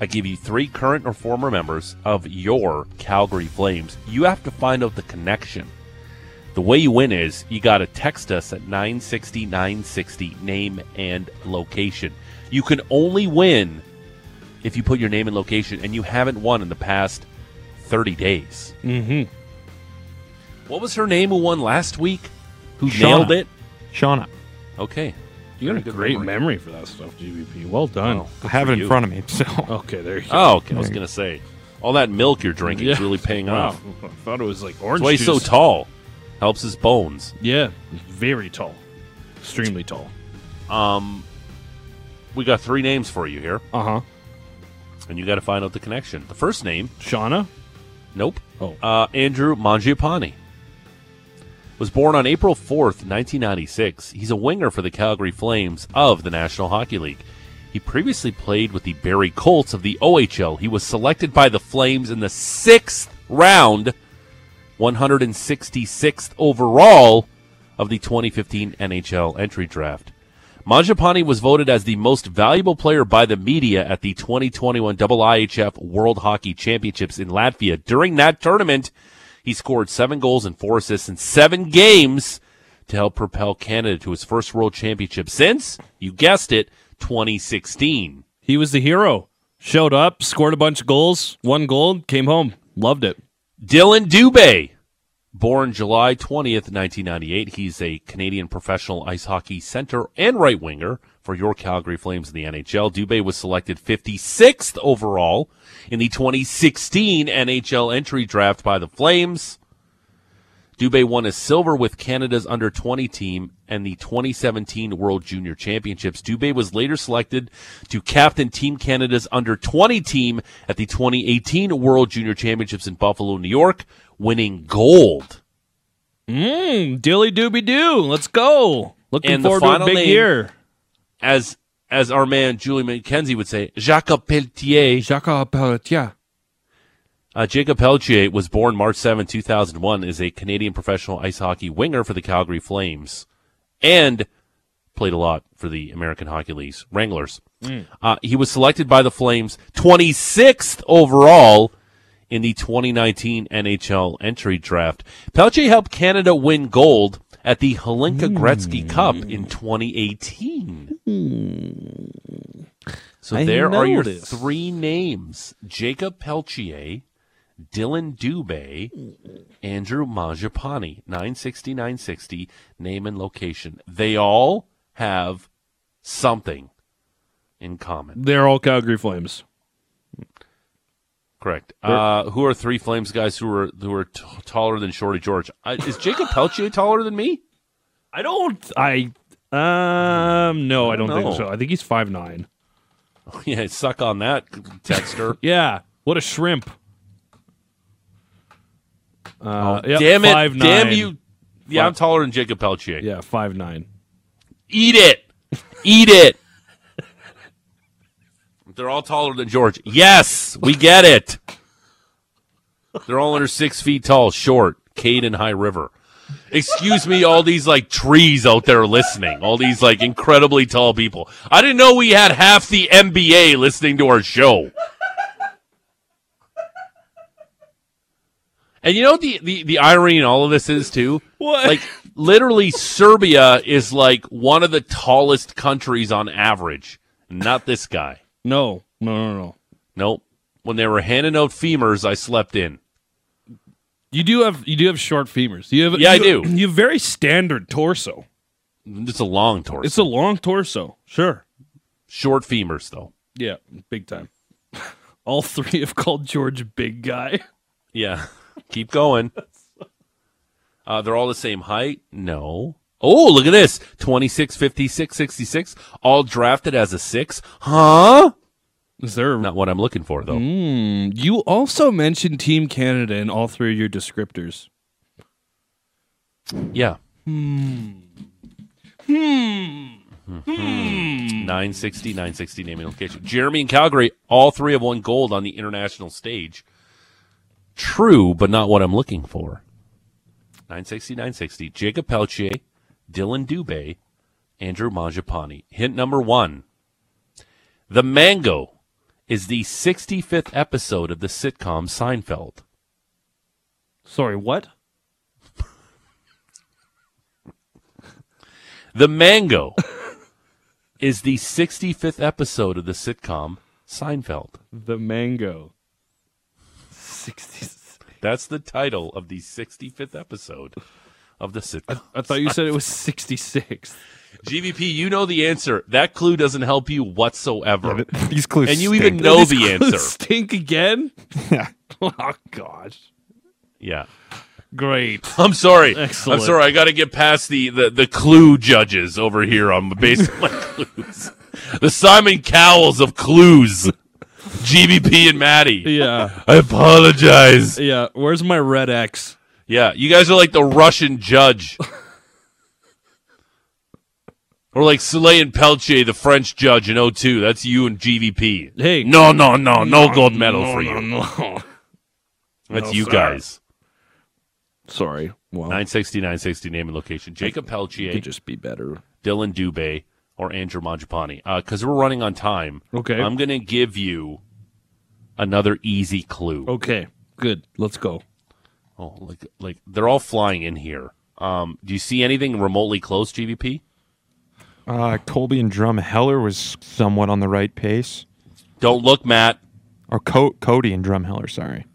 I give you three current or former members of your Calgary Flames. You have to find out the connection. The way you win is you got to text us at 960 960 name and location. You can only win if you put your name and location, and you haven't won in the past 30 days. Mm-hmm. What was her name who won last week? Who Shauna. nailed it? Shauna. Okay. You got a great memory. memory for that stuff, GVP. Well done. Wow. I have for it in you. front of me. So Okay, there you go. Oh, okay. I was going to say, all that milk you're drinking is really paying Wow. off. I thought it was like orange That's why he's so tall. Helps his bones. Yeah, very tall, extremely tall. Um, we got three names for you here, Uh huh. and you got to find out the connection. The first name, Shauna. nope. Oh. Uh, Andrew Mangiapane was born on April 4th, 1996. He's a winger for the Calgary Flames of the National Hockey League. He previously played with the Barrie Colts of the OHL. He was selected by the Flames in the sixth round, 166th overall of the 2015 NHL entry draft. Mangiapane was voted as the most valuable player by the media at the 2021 IIHF World Hockey Championships in Latvia. During that tournament, he scored seven goals and four assists in seven games to help propel Canada to his first World Championship since, you guessed it, 2016. He was the hero. Showed up, scored a bunch of goals, one goal, came home, loved it. Dylan Dubé, born July 20th, 1998. He's a Canadian professional ice hockey center and right winger for your Calgary Flames in the NHL. Dubé was selected 56th overall in the 2016 NHL entry draft by the Flames. Dubé won a silver with Canada's under 20 team and the 2017 World Junior Championships. Dubé was later selected to captain Team Canada's under 20 team at the 2018 World Junior Championships in Buffalo, New York, winning gold. Mmm, dilly dooby doo. Let's go. Looking And forward to a big year. As as our man Julie McKenzie would say, Jacques Pelletier. Jacques Pelletier. Uh, Jakob Pelletier was born March 7, 2001, is a Canadian professional ice hockey winger for the Calgary Flames and played a lot for the American Hockey League's Wranglers. Uh, he was selected by the Flames 26th overall in the 2019 NHL entry draft. Pelletier helped Canada win gold at the Hlinka Gretzky hmm. Cup in 2018. So I there are your noticed. three names: Jakob Pelletier, Dylan Dubé, Andrew Mangiapane, 960, 960, name and location. They all have something in common. They're all Calgary Flames. Correct. Uh, who are three Flames guys who are who are t- taller than Shorty George? Uh, is Jakob Pelletier taller than me? I don't. I um no, I don't know. think so. I think he's five nine. yeah, suck on that, Texter. Yeah, what a shrimp. Uh, yep, damn it! 5'9". Damn you! Yeah, Five- I'm taller than Jakob Pelletier. Yeah, five nine. Eat it. Eat it. They're all taller than George. Yes, we get it. They're all under six feet tall, short. Cade and High River. Excuse me, all these like trees out there listening. All these like incredibly tall people. I didn't know we had half the NBA listening to our show. And you know what the, the, the irony in all of this is too? What? Like literally Serbia is like one of the tallest countries on average. Not this guy. No, no, no, no. Nope. When they were handing out femurs, I slept in. You do have you do have short femurs. You have Yeah, I do. You have very standard torso. It's a long torso. It's a long torso. Sure. Short femurs though. Yeah, big time. All three have called George big guy. Yeah. Keep going. Uh, they're all the same height? No. Oh, look at this. 26, 56, 66, all drafted as a six. Huh? Is there Not what I'm looking for, though. Mm, you also mentioned Team Canada in all three of your descriptors. Yeah. Hmm. 960, 960 naming location. Jeremy and Calgary, all three have won gold on the international stage. True, but not what I'm looking for. 960, 960. Jakob Pelletier, Dylan Dubé, Andrew Mangiapane. Hint number one. The Mango is the 65th episode of the sitcom Seinfeld. Sorry, what? The Mango is the 65th episode of the sitcom Seinfeld. The mango. 60. That's the title of the 65th episode of the sitcom. I thought you said it was 66. GVP, you know the answer. That clue doesn't help you whatsoever. These clues. and you stink. even know These the clues answer. Stink again? Yeah. Oh gosh. Yeah. Great. I'm sorry. Excellent. I'm sorry. I got to get past the, the, the clue judges over here on based on my clues. The Simon Cowells of clues. GVP and Maddie. Yeah. I apologize. Yeah. Where's my red X? Yeah, you guys are like the Russian judge. or like Salé and Pelletier, the French judge in 02. That's you and GVP. Hey. No, no, no, no, gold medal no, for you. no. That's No, you sir. guys. Sorry. Well, 960, 960 name and location. Jakob Pelletier, could just be better. Dylan Dubé, or Andrew Mangiapane. Uh, because we're running on time, Okay. I'm going to give you another easy clue. Okay. Good. Let's go. Oh, like, like they're all flying in here. Um, do you see anything remotely close, GVP? Uh, Colby and Drumheller was somewhat on the right pace. Don't look, Matt. Or Co- Cody and Drumheller, sorry.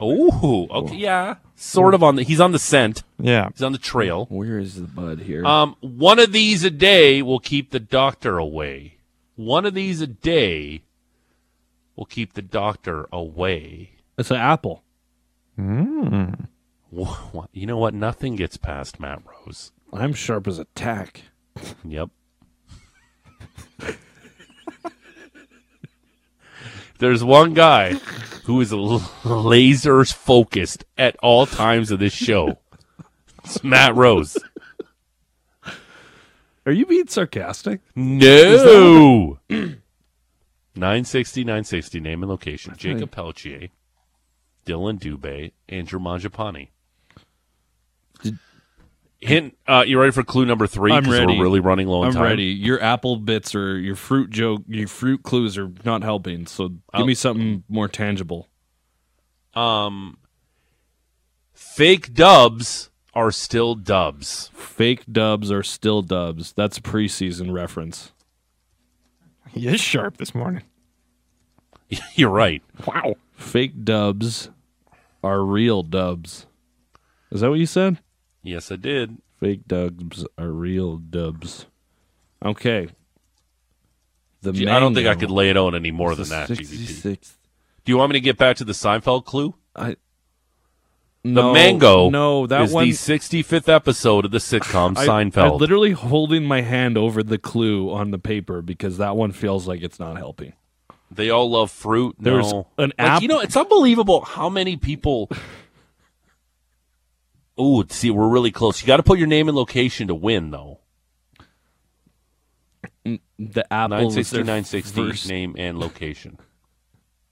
Oh, okay, yeah, sort of on the. He's on the scent. Yeah. He's on the trail. Where is the bud here? Um, one of these a day will keep the doctor away. One of these a day will keep the doctor away. it's an apple. Hmm. Wha- wha- You know what? Nothing gets past Matt Rose. I'm sharp as a tack. Yep. There's one guy who is l- laser focused at all times of this show. It's Matt Rose. Are you being sarcastic? No. 960, 960, name and location. Jakob Pelletier, Dylan Dubé, Andrew Mangiapane. Hint, uh, you ready for clue number three? I'm 'Cause ready. We're really running low on I'm time. ready. Your apple bits or your fruit joke, your fruit clues are not helping. So give I'll- me something more tangible. Um, fake dubs are still dubs. Fake dubs are still dubs. That's a preseason reference. He is sharp this morning. You're right. Wow. Fake dubs are real dubs. Is that what you said? Yes, I did. Fake dubs are real dubs. Okay. The Gee, I don't think I could lay it on any more than that. 66th. Do you want me to get back to the Seinfeld clue? I The no, mango No, that is one. the 65th episode of the sitcom I, Seinfeld. I'm literally holding my hand over the clue on the paper because that one feels like it's not helping. They all love fruit. There's no. an Like, app- You know, it's unbelievable how many people. Oh, see, we're really close. You got to put your name and location to win, though. The apple Nine was their sixty nine sixty first- name and location.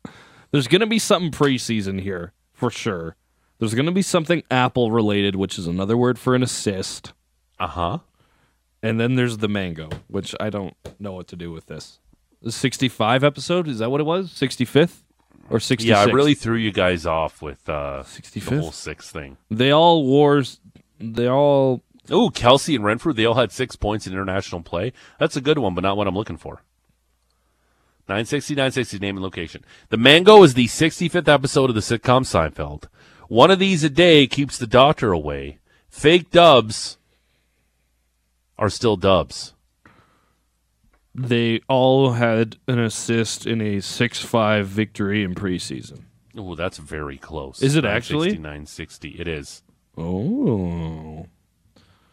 There's gonna be something preseason here for sure. There's gonna be something apple related, which is another word for an assist. Uh huh. And then there's the mango, which I don't know what to do with this. The 65 episode is that what it was? 65th or 66th? Yeah, I really threw you guys off with uh, the whole six thing. They all wars. They all. Oh, Kelsey and Renfrew, they all had six points in international play. That's a good one, but not what I'm looking for. 960, 960, name and location. The Mango is the 65th episode of the sitcom Seinfeld. One of these a day keeps the doctor away. Fake dubs are still dubs. They all had an assist in a 6-5 victory in preseason. Oh, that's very close. Is it actually? 960, 960. It is. Oh.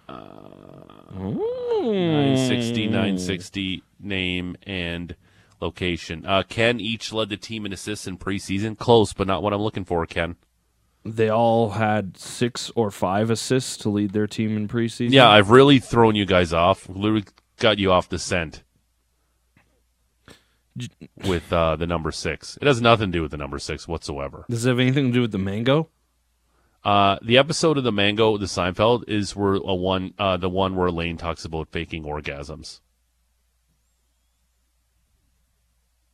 960, 960, name and location. Uh, Ken each led the team in assists in preseason. Close, but not what I'm looking for, Ken. They all had six or five assists to lead their team in preseason. Yeah, I've really thrown you guys off. Literally got you off the scent with uh, the number six. It has nothing to do with the number six whatsoever. Does it have anything to do with the mango? Uh, the episode of the Mango, the Seinfeld, is where a one, uh, the one where Elaine talks about faking orgasms,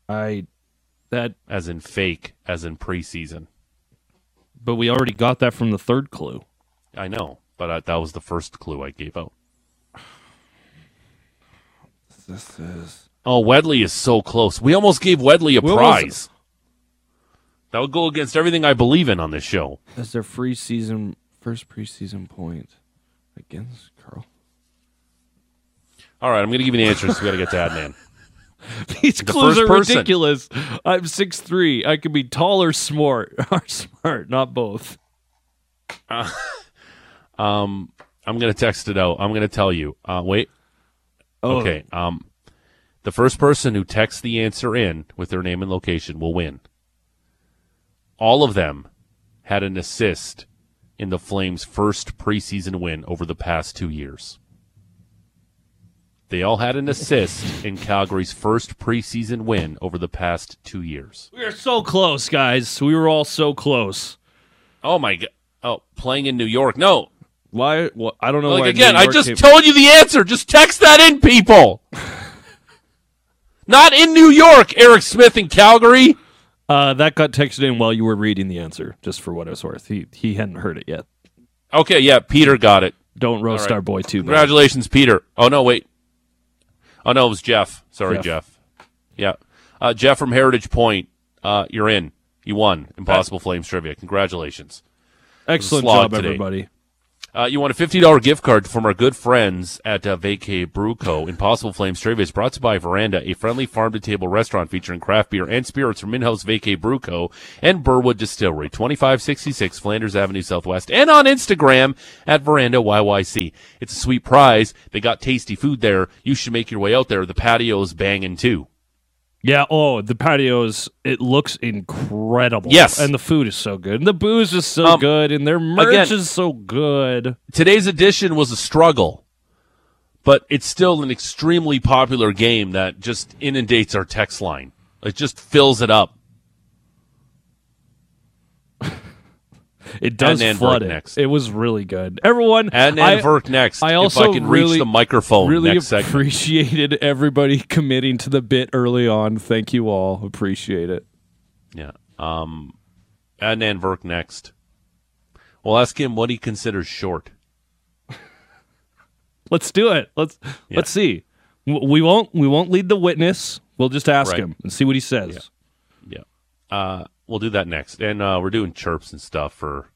I that as in fake, as in preseason. but we already got that from the third clue. I know, but uh, that was the first clue I gave out. This is Oh, Wedley is so close. We almost gave Wedley a We almost- prize. That would go against everything I believe in on this show. that's their free season first preseason point against Carl. All right, I'm going to give you the answers. we got to get to Adnan. These The clues are person. ridiculous. I'm six three. I could be tall or smart. Or smart, not both. Um, I'm going to text it out. I'm going to tell you. Uh, wait. Oh, Okay. Um, the first person who texts the answer in with their name and location will win. All of them had an assist in the Flames' first preseason win over the past two years. They all had an assist in Calgary's first preseason win over the past two years. We are so close, guys. We were all so close. Oh my god! Oh, playing in New York? No, Why? What, I don't know. like why again, I just came- told you the answer. Just text that in, people. Not in New York, Eric Smith in Calgary. Uh, that got texted in while you were reading the answer, just for what it's worth. He he hadn't heard it yet. Okay, yeah, Peter got it. Don't roast right. our boy too bad. Congratulations, Peter. Oh no, wait. Oh no, it was Jeff. Sorry, Jeff. Jeff. Yeah, uh, Jeff from Heritage Point. Uh, you're in. You won Impossible Flames trivia. Congratulations. Excellent job, today. everybody. Uh, you want a $50 gift card from our good friends at uh, Vacay Brew. Impossible Flames Trivia is brought to you by Veranda, a friendly farm-to-table restaurant featuring craft beer and spirits from in-house Vacay Brew and Burwood Distillery, 2566 Flanders Avenue Southwest, and on Instagram at Veranda YYC. It's a sweet prize. They got tasty food there. You should make your way out there. The patio's banging too. Yeah. Oh, the patios. It looks incredible. Yes. and the food is so good, and the booze is so Um, good, and their merch again- is so good. Today's edition was a struggle, but it's still an extremely popular game that just inundates our text line. It just fills it up. It does Adnan flood Virk it. next. It was really good. Everyone, And I, Virk next. I if also I can really, reach the microphone really segment. appreciated everybody committing to the bit early on. Thank you all. Appreciate it. Yeah. Um, Adnan Virk next. We'll ask him what he considers short. Let's do it. Let's let's see. We won't we won't lead the witness. We'll just ask Right. him and see what he says. Yeah. Yeah. Uh, we'll do that next, and uh, we're doing chirps and stuff for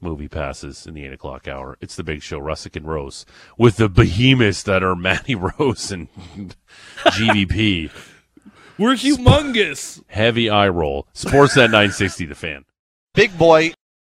movie passes in the eight o'clock hour. It's the big show, Russick and Rose, with the behemoths that are Matty Rose and GVP. We're humongous. Heavy eye roll. Sportsnet 960, the fan. Big boy